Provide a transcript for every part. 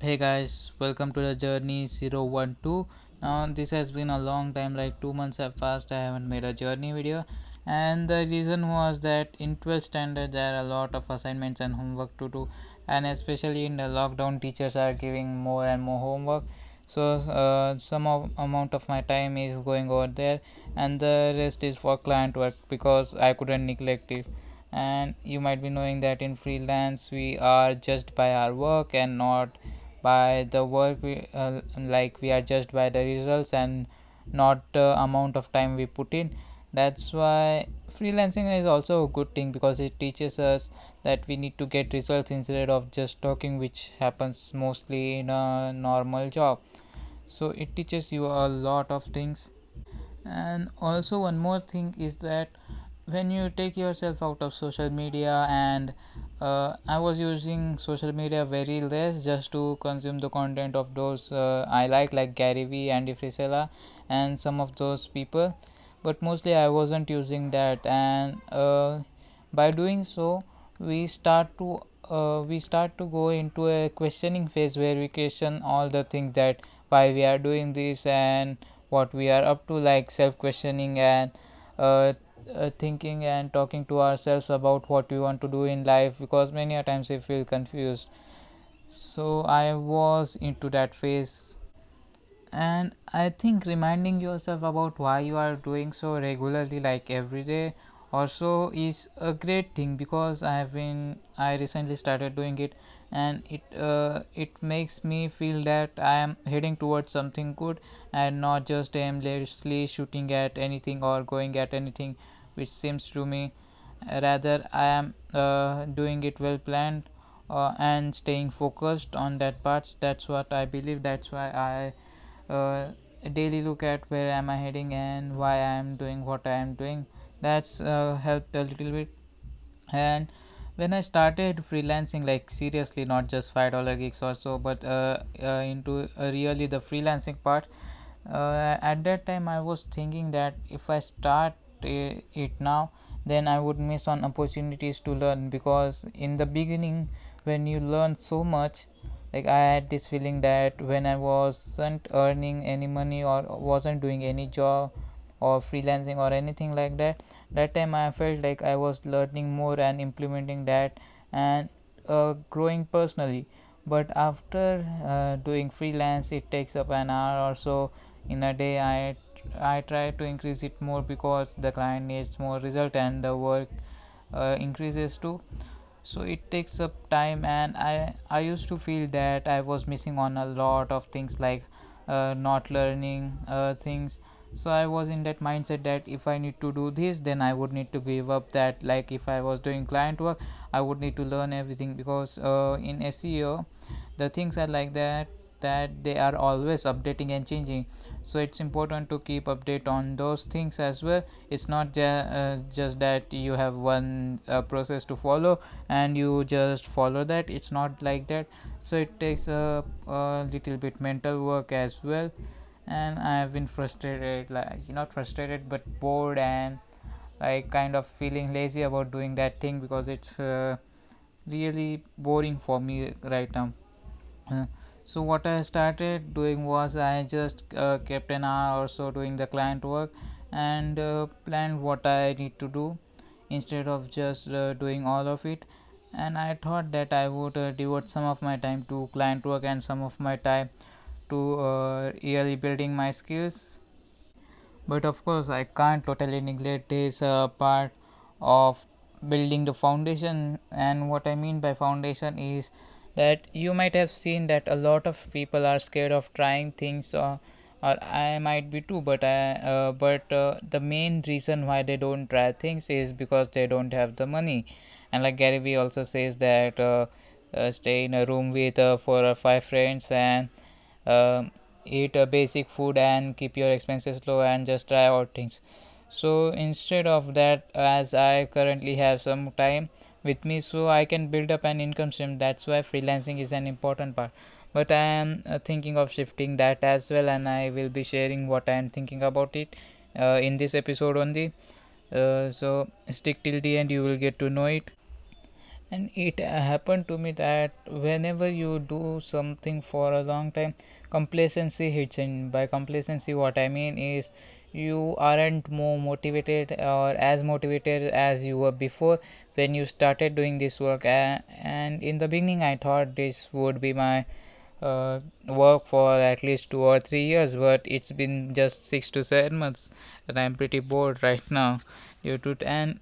hey guys welcome to the journey 012 now this has been a long time like two months have passed i haven't made a journey video. And the reason was that in 12th standard there are a lot of assignments and homework to do. And especially in the lockdown teachers are giving more and more homework. So uh, some of, amount of my time is going over there. And the rest is for client work because i couldn't neglect it. And you might be knowing that in freelance we are judged by our work and not by the work we uh, like we are judged by the results and not the amount of time we put in. That's why freelancing is also a good thing because it teaches us that we need to get results instead of just talking which happens mostly in a normal job. So it teaches you a lot of things. And also one more thing is that when you take yourself out of social media and uh, I was using social media very less just to consume the content of those uh, I like like Gary Vee Andy Frisella and some of those people. But mostly I wasn't using that and uh, by doing so we start to uh, we start to go into a questioning phase where we question all the things that why we are doing this and what we are up to like self questioning and uh, thinking and talking to ourselves about what we want to do in life because many a times we feel confused. So i was into that phase. And i think reminding yourself about why you are doing so regularly like every day also is a great thing because i have been i recently started doing it and it uh, it makes me feel that i am heading towards something good and not just aimlessly shooting at anything or going at anything which seems to me rather i am uh, doing it well planned uh, and staying focused on that parts that's what i believe. That's why i uh, daily look at where am i heading and why i am doing what i am doing. That's uh, helped a little bit. And when i started freelancing like seriously not just five dollar gigs or so but uh, uh, into really the freelancing part at that time i was thinking that if i start it now then i would miss on opportunities to learn because in the beginning when you learn so much like i had this feeling that when i wasn't earning any money or wasn't doing any job or freelancing or anything like that that time i felt like i was learning more and implementing that and uh, growing personally but after uh, doing freelance it takes up an hour or so in a day. I i try to increase it more because the client needs more result and the work uh, increases too. So it takes up time and i i used to feel that i was missing on a lot of things like uh, not learning uh, things. So i was in that mindset that if i need to do this then i would need to give up that. Like if i was doing client work i would need to learn everything because uh, in seo the things are like that that they are always updating and changing. So it's important to keep update on those things as well. It's not ju uh, just that you have one uh, process to follow and you just follow that. It's not like that. So it takes a, a little bit mental work as well. And i have been frustrated like not frustrated but bored and like kind of feeling lazy about doing that thing because it's uh, really boring for me right now. Uh, so what i started doing was i just uh, kept an hour or so doing the client work and uh, planned what i need to do instead of just uh, doing all of it. And i thought that i would uh, devote some of my time to client work and some of my time to uh, really building my skills. But of course i can't totally neglect this part of building the foundation. And what i mean by foundation is that you might have seen that a lot of people are scared of trying things uh, or I might be too but I uh, but uh, the main reason why they don't try things is because they don't have the money. And like Gary Vee also says that uh, uh, stay in a room with uh, four or five friends and um, eat a basic food and keep your expenses low and just try out things so instead of that as I currently have some time with me so I can build up an income stream. That's why freelancing is an important part. But I am uh, thinking of shifting that as well and I will be sharing what I am thinking about it uh, in this episode only. Uh, so stick till the end you will get to know it. And it happened to me that whenever you do something for a long time complacency hits in. By complacency what i mean is you aren't more motivated or as motivated as you were before when you started doing this work. And in the beginning i thought this would be my uh, work for at least two or three years but it's been just six to seven months and i'm pretty bored right now. Due to and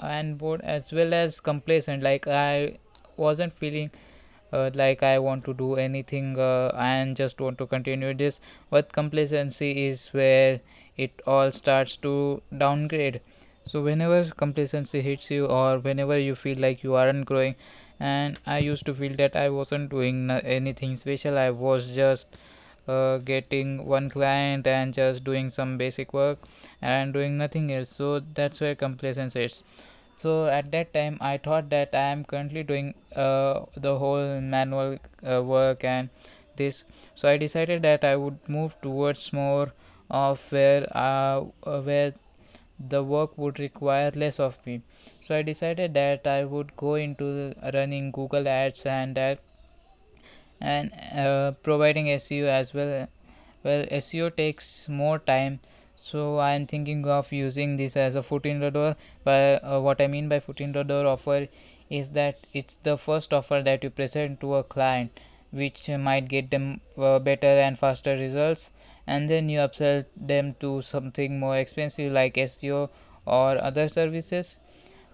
and bored as well as complacent. Like i wasn't feeling uh, like i want to do anything uh, and just want to continue this. But complacency is where it all starts to downgrade. So whenever complacency hits you or whenever you feel like you aren't growing and i used to feel that i wasn't doing anything special. I was just uh, getting one client and just doing some basic work and doing nothing else. So that's where complacency is so at that time i thought that i am currently doing uh, the whole manual uh, work and this so i decided that i would move towards more of where uh, where the work would require less of me so i decided that i would go into running google ads and that and uh, providing SEO as well. Well, SEO takes more time, so I am thinking of using this as a foot in the door. But uh, what I mean by foot in the door offer is that it's the first offer that you present to a client, which might get them uh, better and faster results, and then you upsell them to something more expensive like SEO or other services.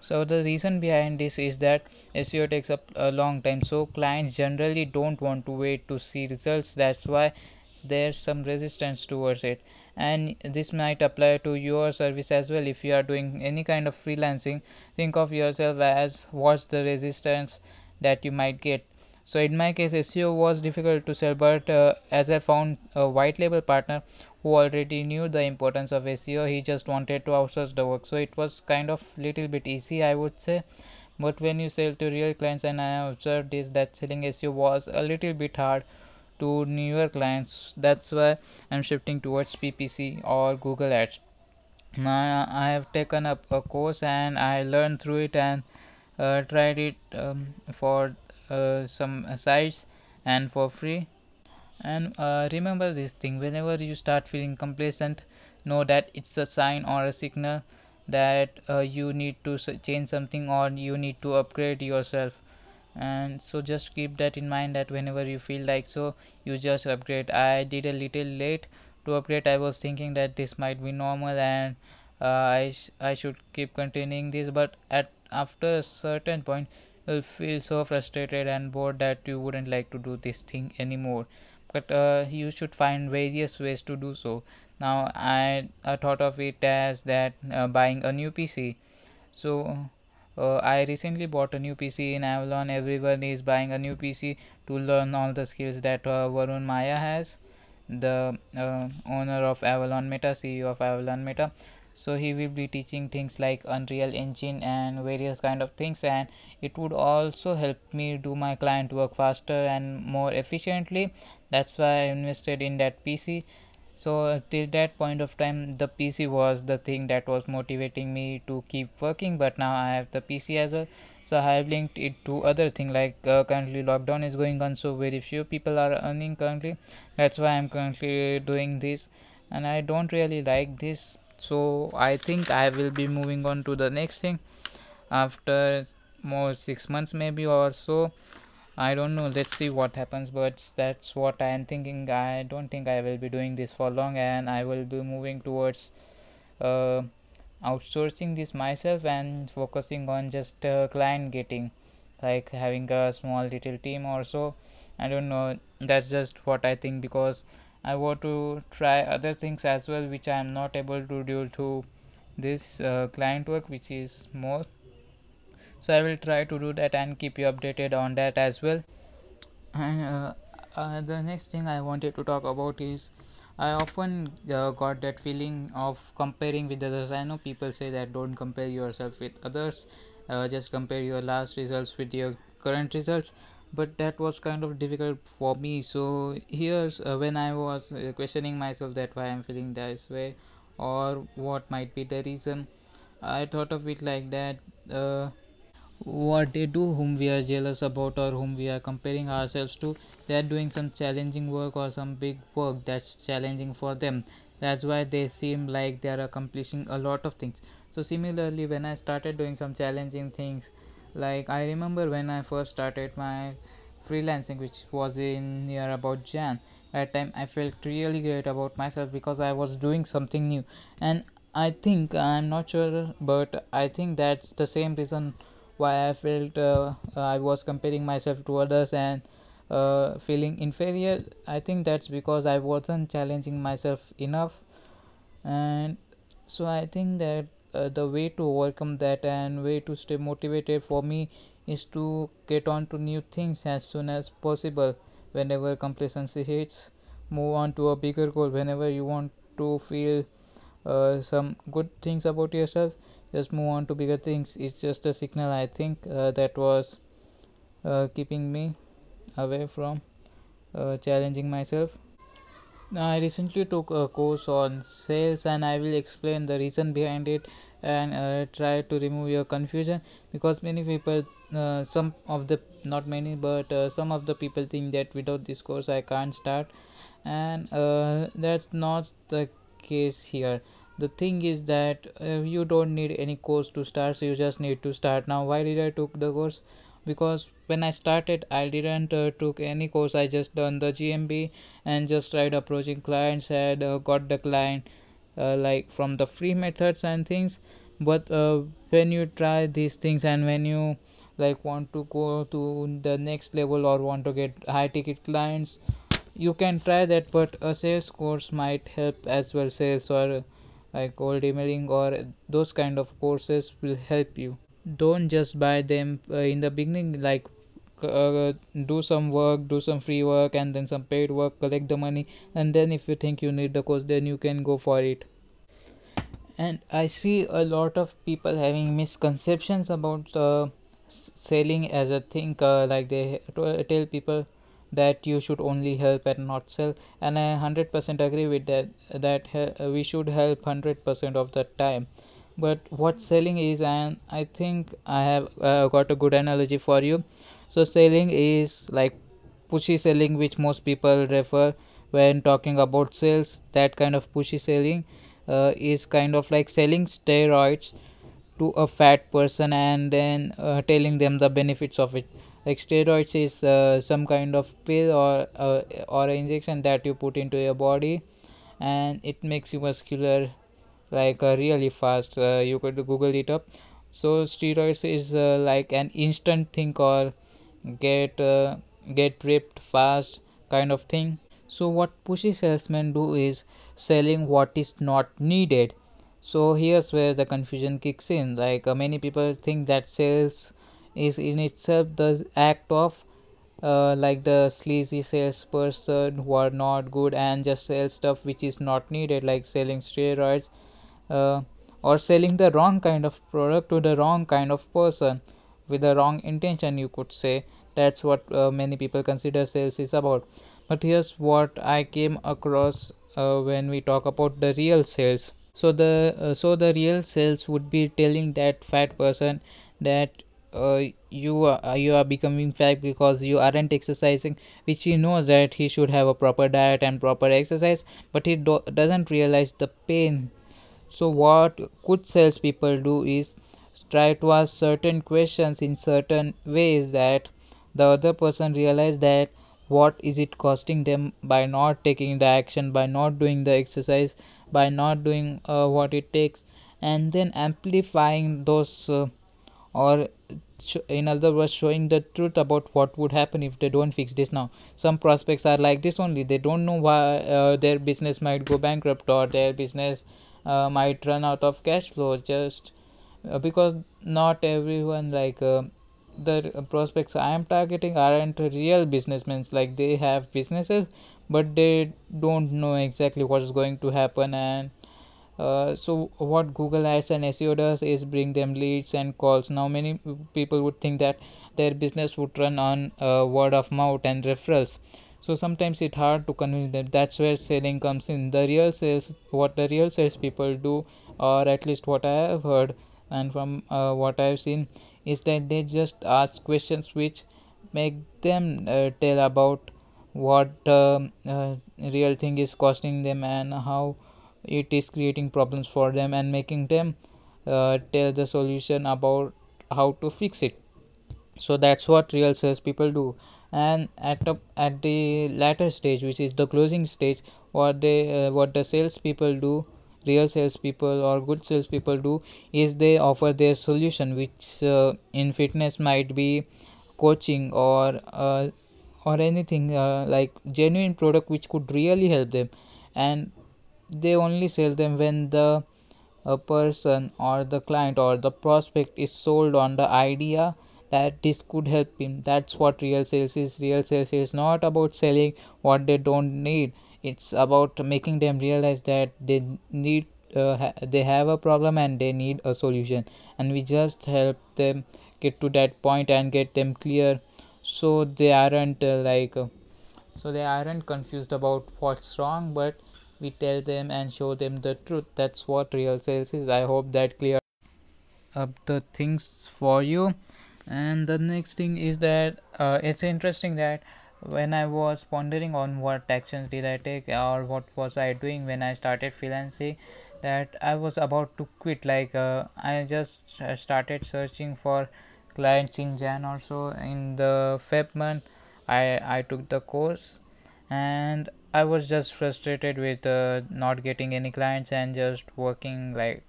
So the reason behind this is that SEO takes up a long time. So clients generally don't want to wait to see results. That's why there's some resistance towards it and this might apply to your service as well. If you are doing any kind of freelancing think of yourself as what's the resistance that you might get. So in my case SEO was difficult to sell but uh, as I found a white label partner who already knew the importance of SEO he just wanted to outsource the work. So it was kind of little bit easy I would say. But when you sell to real clients and I observed this that selling SEO was a little bit hard to newer clients. That's why I'm shifting towards PPC or Google Ads. Now I have taken up a course and I learned through it and uh, tried it um, for uh, some sites and for free. And uh, remember this thing whenever you start feeling complacent know that it's a sign or a signal that uh, you need to change something or you need to upgrade yourself and so just keep that in mind that whenever you feel like so you just upgrade. I did a little late to upgrade. I was thinking that this might be normal and uh, I, sh I should keep continuing this. But at after a certain point you'll feel so frustrated and bored that you wouldn't like to do this thing anymore. But uh, you should find various ways to do so. Now I, I thought of it as that uh, buying a new PC so uh, I recently bought a new PC in Avalon. Everyone is buying a new PC to learn all the skills that uh, Varun Mayya has the uh, owner of Avalon Meta CEO of Avalon Meta. So he will be teaching things like unreal engine and various kind of things and it would also help me do my client work faster and more efficiently. That's why i invested in that pc so till that point of time the pc was the thing that was motivating me to keep working but now i have the pc as well. So i have linked it to other thing like uh, currently lockdown is going on so very few people are earning currently. That's why i'm currently doing this and i don't really like this. So i think i will be moving on to the next thing. After more six months maybe or so i don't know. Let's see what happens but that's what i am thinking. I don't think i will be doing this for long and i will be moving towards uh, outsourcing this myself and focusing on just uh, client getting like having a small little team or so. I don't know. That's just what i think because I want to try other things as well which I am not able to do to this uh, client work which is more so I will try to do that and keep you updated on that as well. And uh, uh, the next thing I wanted to talk about is I often uh, got that feeling of comparing with others. I know people say that don't compare yourself with others uh, just compare your last results with your current results. But that was kind of difficult for me. So here's uh, when i was uh, questioning myself that why i'm feeling this way or what might be the reason i thought of it like that what they do whom we are jealous about or whom we are comparing ourselves to they are doing some challenging work or some big work that's challenging for them. That's why they seem like they are accomplishing a lot of things. So similarly when i started doing some challenging things like i remember when i first started my freelancing which was in near about jan that time i felt really great about myself because i was doing something new. And i think i'm not sure but i think that's the same reason why I felt uh, I was comparing myself to others and uh, feeling inferior. I think that's because I wasn't challenging myself enough, and so I think that uh, the way to overcome that and way to stay motivated for me is to get on to new things as soon as possible. Whenever complacency hits, move on to a bigger goal. Whenever you want to feel uh, some good things about yourself just move on to bigger things. It's just a signal i think uh, that was uh, keeping me away from uh, challenging myself. Now i recently took a course on sales and i will explain the reason behind it and uh, try to remove your confusion because many people uh, some of the not many but uh, some of the people think that without this course i can't start. And that's not the case here the thing is that uh, you don't need any course to start so you just need to start. Now why did i took the course? Because when i started i didn't uh, took any course. I just done the gmb and just tried approaching clients and uh, got the client uh, like from the free methods and things. But uh, when you try these things and when you like want to go to the next level or want to get high ticket clients you can try that but a sales course might help as well. Sales or like cold emailing or those kind of courses will help you. Don't just buy them uh, in the beginning like uh, do some work do some free work and then some paid work collect the money and then if you think you need the course then you can go for it. And i see a lot of people having misconceptions about uh, selling as a thing uh, like they tell people that you should only help and not sell. And i 100% agree with that that uh, we should help 100% of the time. But what selling is and i think i have uh, got a good analogy for you. So selling is like pushy selling which most people refer when talking about sales. That kind of pushy selling uh, is kind of like selling steroids to a fat person and then uh, telling them the benefits of it like steroids is uh, some kind of pill or uh, or injection that you put into your body and it makes you muscular like uh, really fast. Uh, you could google it up. So steroids is uh, like an instant thing or get uh, get ripped fast kind of thing. So what pushy salesmen do is selling what is not needed. So here's where the confusion kicks in. Like many people think that sales is in itself the act of uh, like the sleazy salesperson who are not good and just sell stuff which is not needed like selling steroids uh, or selling the wrong kind of product to the wrong kind of person with the wrong intention you could say. That's what uh, many people consider sales is about. But here's what i came across uh, when we talk about the real sales. So the uh, so the real sales would be telling that fat person that uh, you are you are becoming fat because you aren't exercising which he knows that he should have a proper diet and proper exercise but he do- doesn't realize the pain. So what good salespeople do is try to ask certain questions in certain ways that the other person realize that what is it costing them by not taking the action by not doing the exercise by not doing uh, what it takes and then amplifying those uh, or in other words showing the truth about what would happen if they don't fix this now. Some prospects are like this only. They don't know why uh, their business might go bankrupt or their business uh, might run out of cash flow. Just uh, because not everyone like uh, the prospects i am targeting aren't real businessmen. Like they have businesses but they don't know exactly what is going to happen and uh, so what google ads and seo does is bring them leads and calls. Now many people would think that their business would run on uh, word of mouth and referrals. So sometimes it's hard to convince them. That's where selling comes in. The real sales what the real sales people do or at least what i have heard and from uh, what i've seen is that they just ask questions which make them uh, tell about what um, uh, real thing is costing them and how it is creating problems for them and making them uh, tell the solution about how to fix it. So that's what real sales people do. And at the at the latter stage which is the closing stage what they uh, what the salespeople do real sales people or good sales people do is they offer their solution which uh, in fitness might be coaching or uh, or anything uh, like genuine product which could really help them. And they only sell them when the a person or the client or the prospect is sold on the idea that this could help him. That's what real sales is. Real sales is not about selling what they don't need. It's about making them realize that they need uh, ha- they have a problem and they need a solution. And we just help them get to that point and get them clear. So they aren't uh, like uh, so they aren't confused about what's wrong but we tell them and show them the truth. That's what real sales is. I hope that clear up the things for you. And the next thing is that uh, it's interesting that when i was pondering on what actions did i take or what was i doing when i started freelancing that i was about to quit. Like uh, i just uh, started searching for clients in jan or so. In the feb month i i took the course. And i was just frustrated with uh, not getting any clients and just working like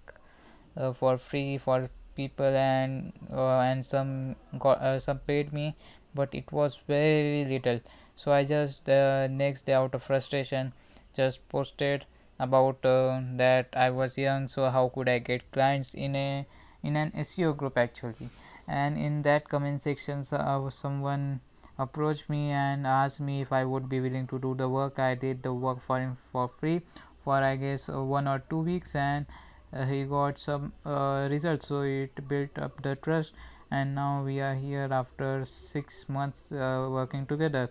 uh, for free for people and uh, and some got uh, some paid me but it was very little. So i just uh, next day out of frustration just posted about uh, that i was young so how could i get clients in a in an seo group actually? And in that comment section uh, someone approached me and asked me if i would be willing to do the work. I did the work for him for free for i guess uh, one or two weeks and uh, he got some uh, results. So it built up the trust and now we are here after six months working together.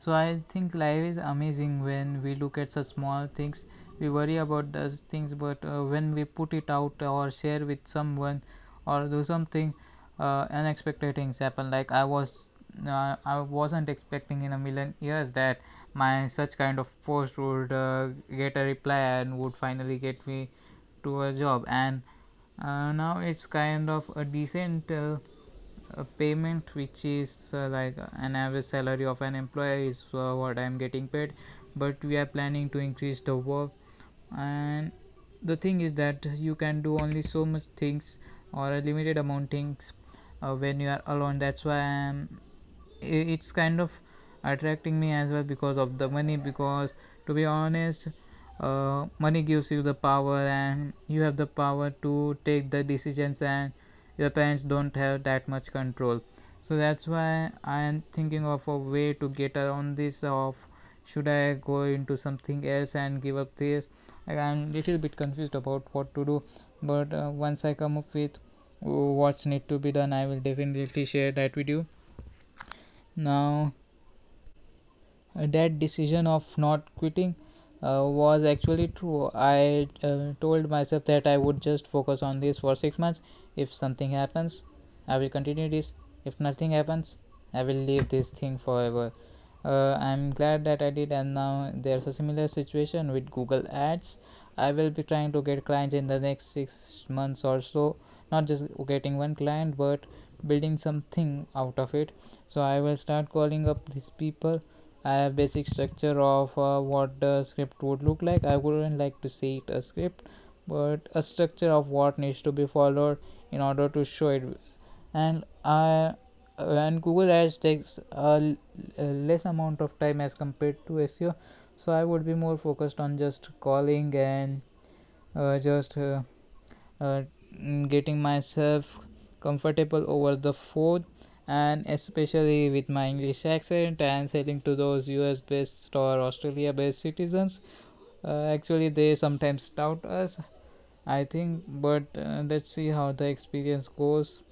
So i think life is amazing when we look at such small things. We worry about those things but uh, when we put it out or share with someone or do something uh, unexpected things happen. Like i was uh, i wasn't expecting in a million years that my such kind of post would uh, get a reply and would finally get me to a job. And uh, now it's kind of a decent uh, a payment which is uh, like an average salary of an employee is uh, what i'm getting paid. But we are planning to increase the work. And the thing is that you can do only so much things or a limited amount things uh, when you are alone. That's why i'm it's kind of attracting me as well because of the money because to be honest uh, money gives you the power and you have the power to take the decisions and your parents don't have that much control. So that's why i am thinking of a way to get around this of should i go into something else and give up this? Like i'm little bit confused about what to do but uh, once i come up with what's need to be done i will definitely share that with you now that decision of not quitting uh, was actually true. I uh, told myself that i would just focus on this for 6 months. If something happens i will continue this. If nothing happens i will leave this thing forever. Uh, i'm glad that i did and now there's a similar situation with google ads. I will be trying to get clients in the next 6 months or so. Not just getting one client but building something out of it. So i will start calling up these people. I have basic structure of uh, what the script would look like. I wouldn't like to say it a script but a structure of what needs to be followed in order to show it. And I and Google Ads takes a, a less amount of time as compared to SEO so I would be more focused on just calling and uh, just uh, uh, getting myself comfortable over the phone and especially with my English accent and selling to those US based or Australia based citizens. Uh, actually, they sometimes doubt us, I think, but uh, let's see how the experience goes.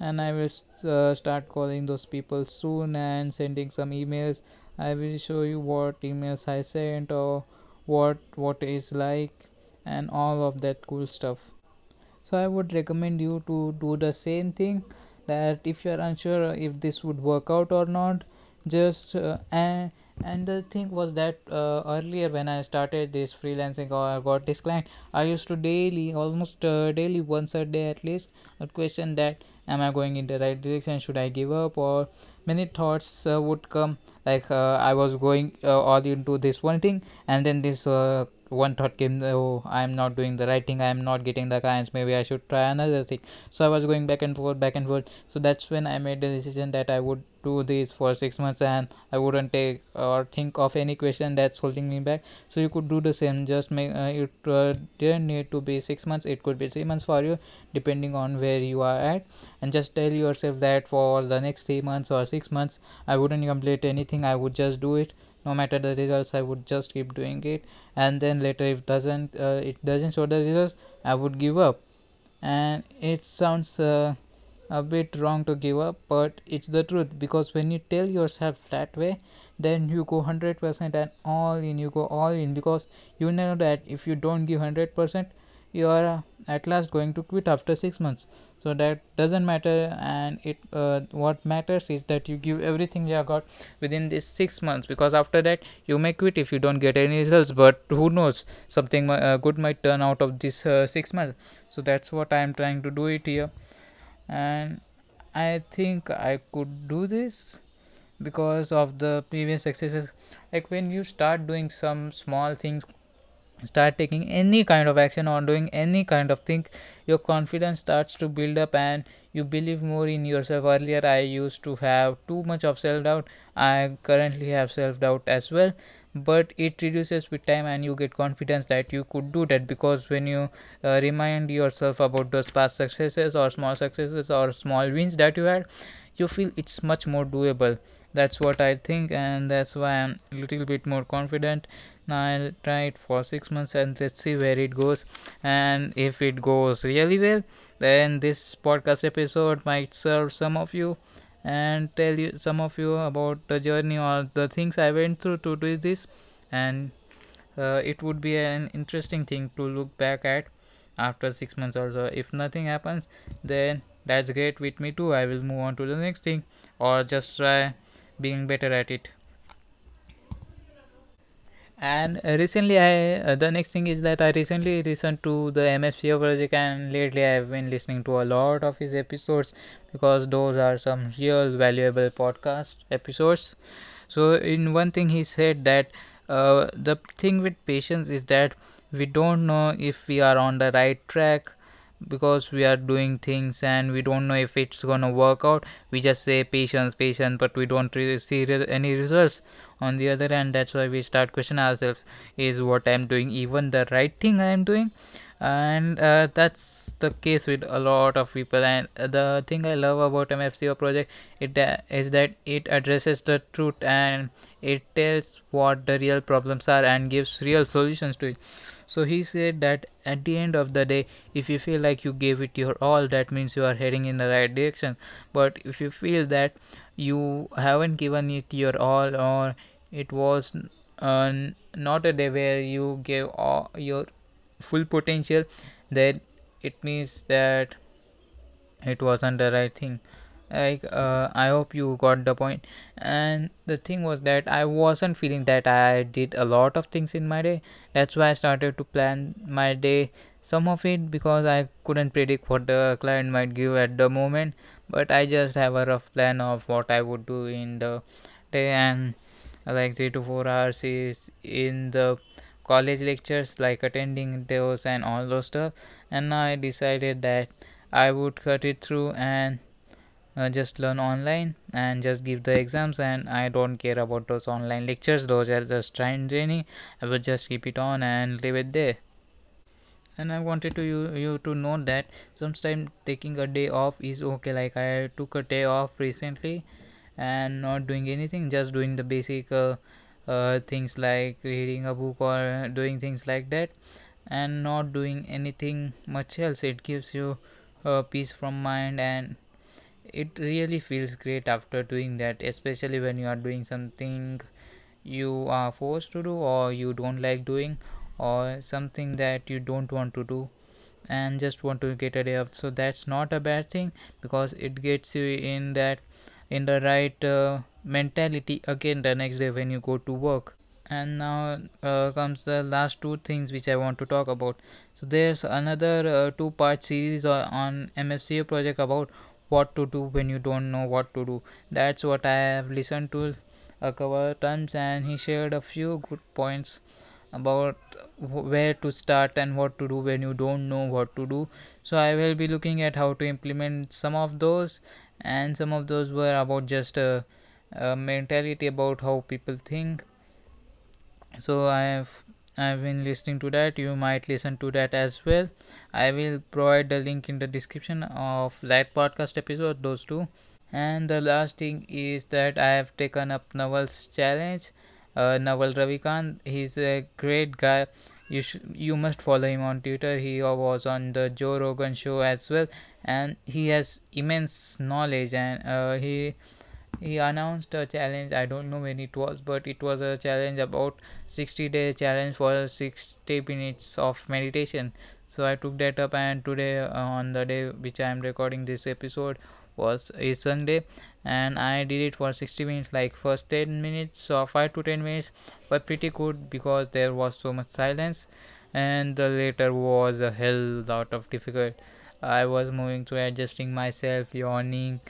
And I will uh, start calling those people soon and sending some emails. I will show you what emails I sent or what what is like and all of that cool stuff so i would recommend you to do the same thing that if you are unsure if this would work out or not just uh, and and the thing was that uh, earlier when i started this freelancing or i got this client i used to daily almost uh, daily once a day at least a question that am i going in the right direction? Should i give up? Or many thoughts uh, would come like uh, i was going uh, all into this one thing and then this uh, one thought came oh i'm not doing the right thing i'm not getting the clients maybe i should try another thing. So i was going back and forth back and forth. So that's when i made the decision that i would do this for six months and i wouldn't take or think of any question that's holding me back. So you could do the same just make uh, it uh, didn't need to be six months it could be three months for you depending on where you are at. And just tell yourself that for the next three months or six months i wouldn't complete anything i would just do it no matter the results i would just keep doing it. And then later if doesn't uh, it doesn't show the results i would give up. And it sounds uh, a bit wrong to give up but it's the truth. Because when you tell yourself that way then you go 100% and all in you go all in. Because you know that if you don't give 100% you are uh, at last going to quit after 6 months. So that doesn't matter and it uh, what matters is that you give everything you have got within these 6 months because after that you may quit if you don't get any results but who knows? Something uh, good might turn out of this uh, 6 months. So that's what i am trying to do it here. And i think i could do this because of the previous successes like when you start doing some small things start taking any kind of action or doing any kind of thing your confidence starts to build up and you believe more in yourself. Earlier i used to have too much of self doubt i currently have self doubt as well but it reduces with time and you get confidence that you could do that because when you uh, remind yourself about those past successes or small successes or small wins that you had you feel it's much more doable. That's what i think and that's why i'm a little bit more confident now i'll try it for six months and let's see where it goes. And if it goes really well then this podcast episode might serve some of you and tell you some of you about the journey or the things i went through to do this. And uh, it would be an interesting thing to look back at after six months or so if nothing happens then that's great with me too. I will move on to the next thing or just try being better at it and uh, recently i uh, the next thing is that i recently listened to the MFCEO project and lately i've been listening to a lot of his episodes because those are some real valuable podcast episodes. So in one thing he said that uh, the thing with patience is that we don't know if we are on the right track because we are doing things and we don't know if it's gonna work out. We just say patience patience but we don't really see re- any results on the other hand that's why we start question ourselves is what i'm doing even the right thing i am doing? And uh, that's the case with a lot of people. And the thing i love about MFCEO project it uh, is that it addresses the truth and it tells what the real problems are and gives real solutions to it. So he said that at the end of the day if you feel like you gave it your all that means you are heading in the right direction. But if you feel that you haven't given it your all or it was uh, not a day where you gave all your full potential then it means that it wasn't the right thing. Like uh, i hope you got the point. and the thing was that i wasn't feeling that i did a lot of things in my day. That's why i started to plan my day some of it because i couldn't predict what the client might give at the moment. But i just have a rough plan of what i would do in the day and like 3 to 4 hours is in the college lectures like attending those and all those stuff. And i decided that i would cut it through and uh, just learn online and just give the exams. And i don't care about those online lectures. Those are just trying training i will just keep it on and leave it there. And i wanted to you, you to know that sometimes taking a day off is okay. Like i took a day off recently and not doing anything just doing the basic uh, uh, things like reading a book or doing things like that and not doing anything much else. It gives you uh, peace from mind and it really feels great after doing that especially when you are doing something you are forced to do or you don't like doing or something that you don't want to do and just want to get a day off. So that's not a bad thing because it gets you in that in the right uh, mentality again the next day when you go to work. And now uh, comes the last two things which i want to talk about. So there's another uh, two part series on MFCEO project about what to do when you don't know what to do. That's what i have listened to a couple of times and he shared a few good points about where to start and what to do when you don't know what to do. So i will be looking at how to implement some of those and some of those were about just a, a mentality about how people think so i have i've been listening to that you might listen to that as well i will provide the link in the description of that podcast episode those two and the last thing is that i have taken up Naval's challenge uh, Naval Ravikant. He's a great guy. You should, you must follow him on Twitter. He was on the Joe Rogan show as well, and he has immense knowledge. And uh, he he announced a challenge. I don't know when it was, but it was a challenge about 60 day challenge for 60 minutes of meditation. So I took that up, and today uh, on the day which I am recording this episode was a Sunday and I did it for 60 minutes like first 10 minutes or 5 to 10 minutes were pretty good because there was so much silence and the later was a hell lot of difficult I was moving through adjusting myself yawning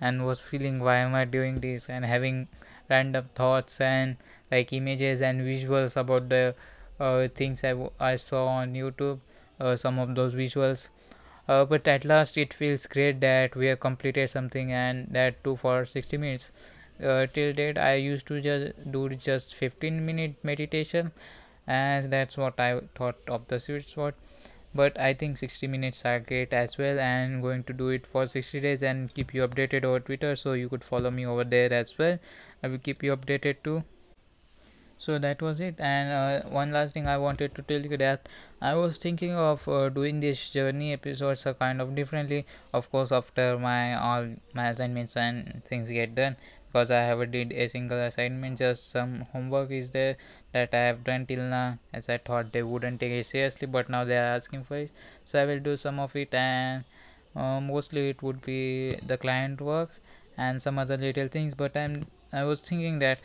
and was feeling why am I doing this? and having random thoughts and like images and visuals about the uh, things I, I saw on YouTube uh, some of those visuals. Uh, but at last it feels great that we have completed something and that too for 60 minutes. Uh, till date i used to just do just 15 minute meditation and that's what i thought of the sweet spot but i think 60 minutes are great as well and going to do it for 60 days and keep you updated over twitter so you could follow me over there as well. I will keep you updated too. So that was it. And uh, one last thing i wanted to tell you that i was thinking of uh, doing this journey episodes a kind of differently. Of course after my all my assignments and things get done because i haven't did a single assignment just some homework is there that i have done till now as i thought they wouldn't take it seriously but now they are asking for it so i will do some of it and uh, mostly it would be the client work and some other little things but i'm i was thinking that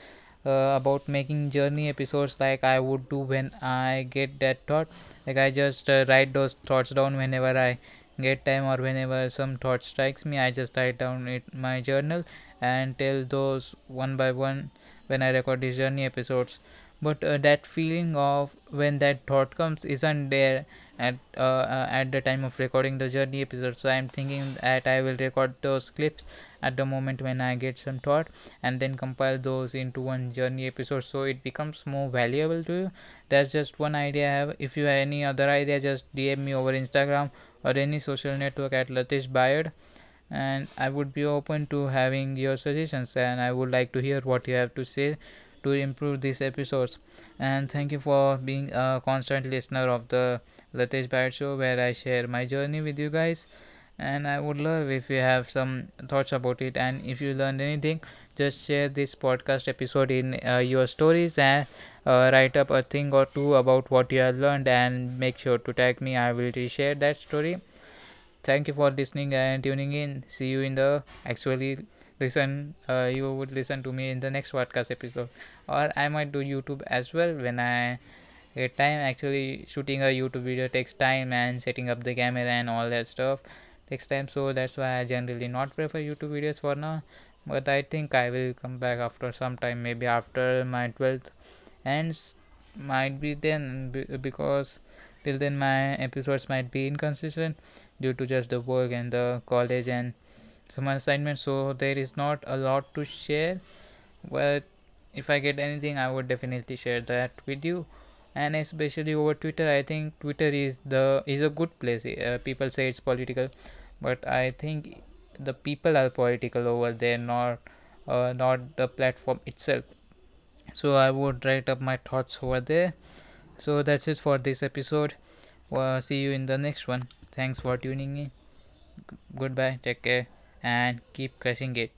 uh, about making journey episodes like I would do when I get that thought. Like I just uh, write those thoughts down whenever I get time or whenever some thought strikes me. I just write down it my journal and tell those one by one when I record these journey episodes. But uh, that feeling of when that thought comes isn't there at uh, uh, at the time of recording the journey episode so i'm thinking that i will record those clips at the moment when i get some thought and then compile those into one journey episode. So it becomes more valuable to you. That's just one idea i have. If you have any other idea just dm me over instagram or any social network at latish bayard and i would be open to having your suggestions and i would like to hear what you have to say to improve these episodes and thank you for being a constant listener of the Latesh Bayard Show, where I share my journey with you guys. And I would love if you have some thoughts about it. And if you learned anything, just share this podcast episode in uh, your stories and uh, write up a thing or two about what you have learned and make sure to tag me. I will reshare that story. Thank you for listening and tuning in. See you in the actually listen uh, you would listen to me in the next podcast episode. Or i might do youtube as well when i get time. Actually shooting a youtube video takes time and setting up the camera and all that stuff takes time. So that's why i generally not prefer youtube videos for now. But i think i will come back after some time maybe after my 12th ends might be then because till then my episodes might be inconsistent due to just the work and the college and some assignments. So there is not a lot to share but if i get anything i would definitely share that with you. And especially over twitter i think twitter is the is a good place. Uh, people say it's political but i think the people are political over there not uh, not the platform itself. So i would write up my thoughts over there. So that's it for this episode. Uh, see you in the next one thanks for tuning in. Goodbye take care and keep crushing it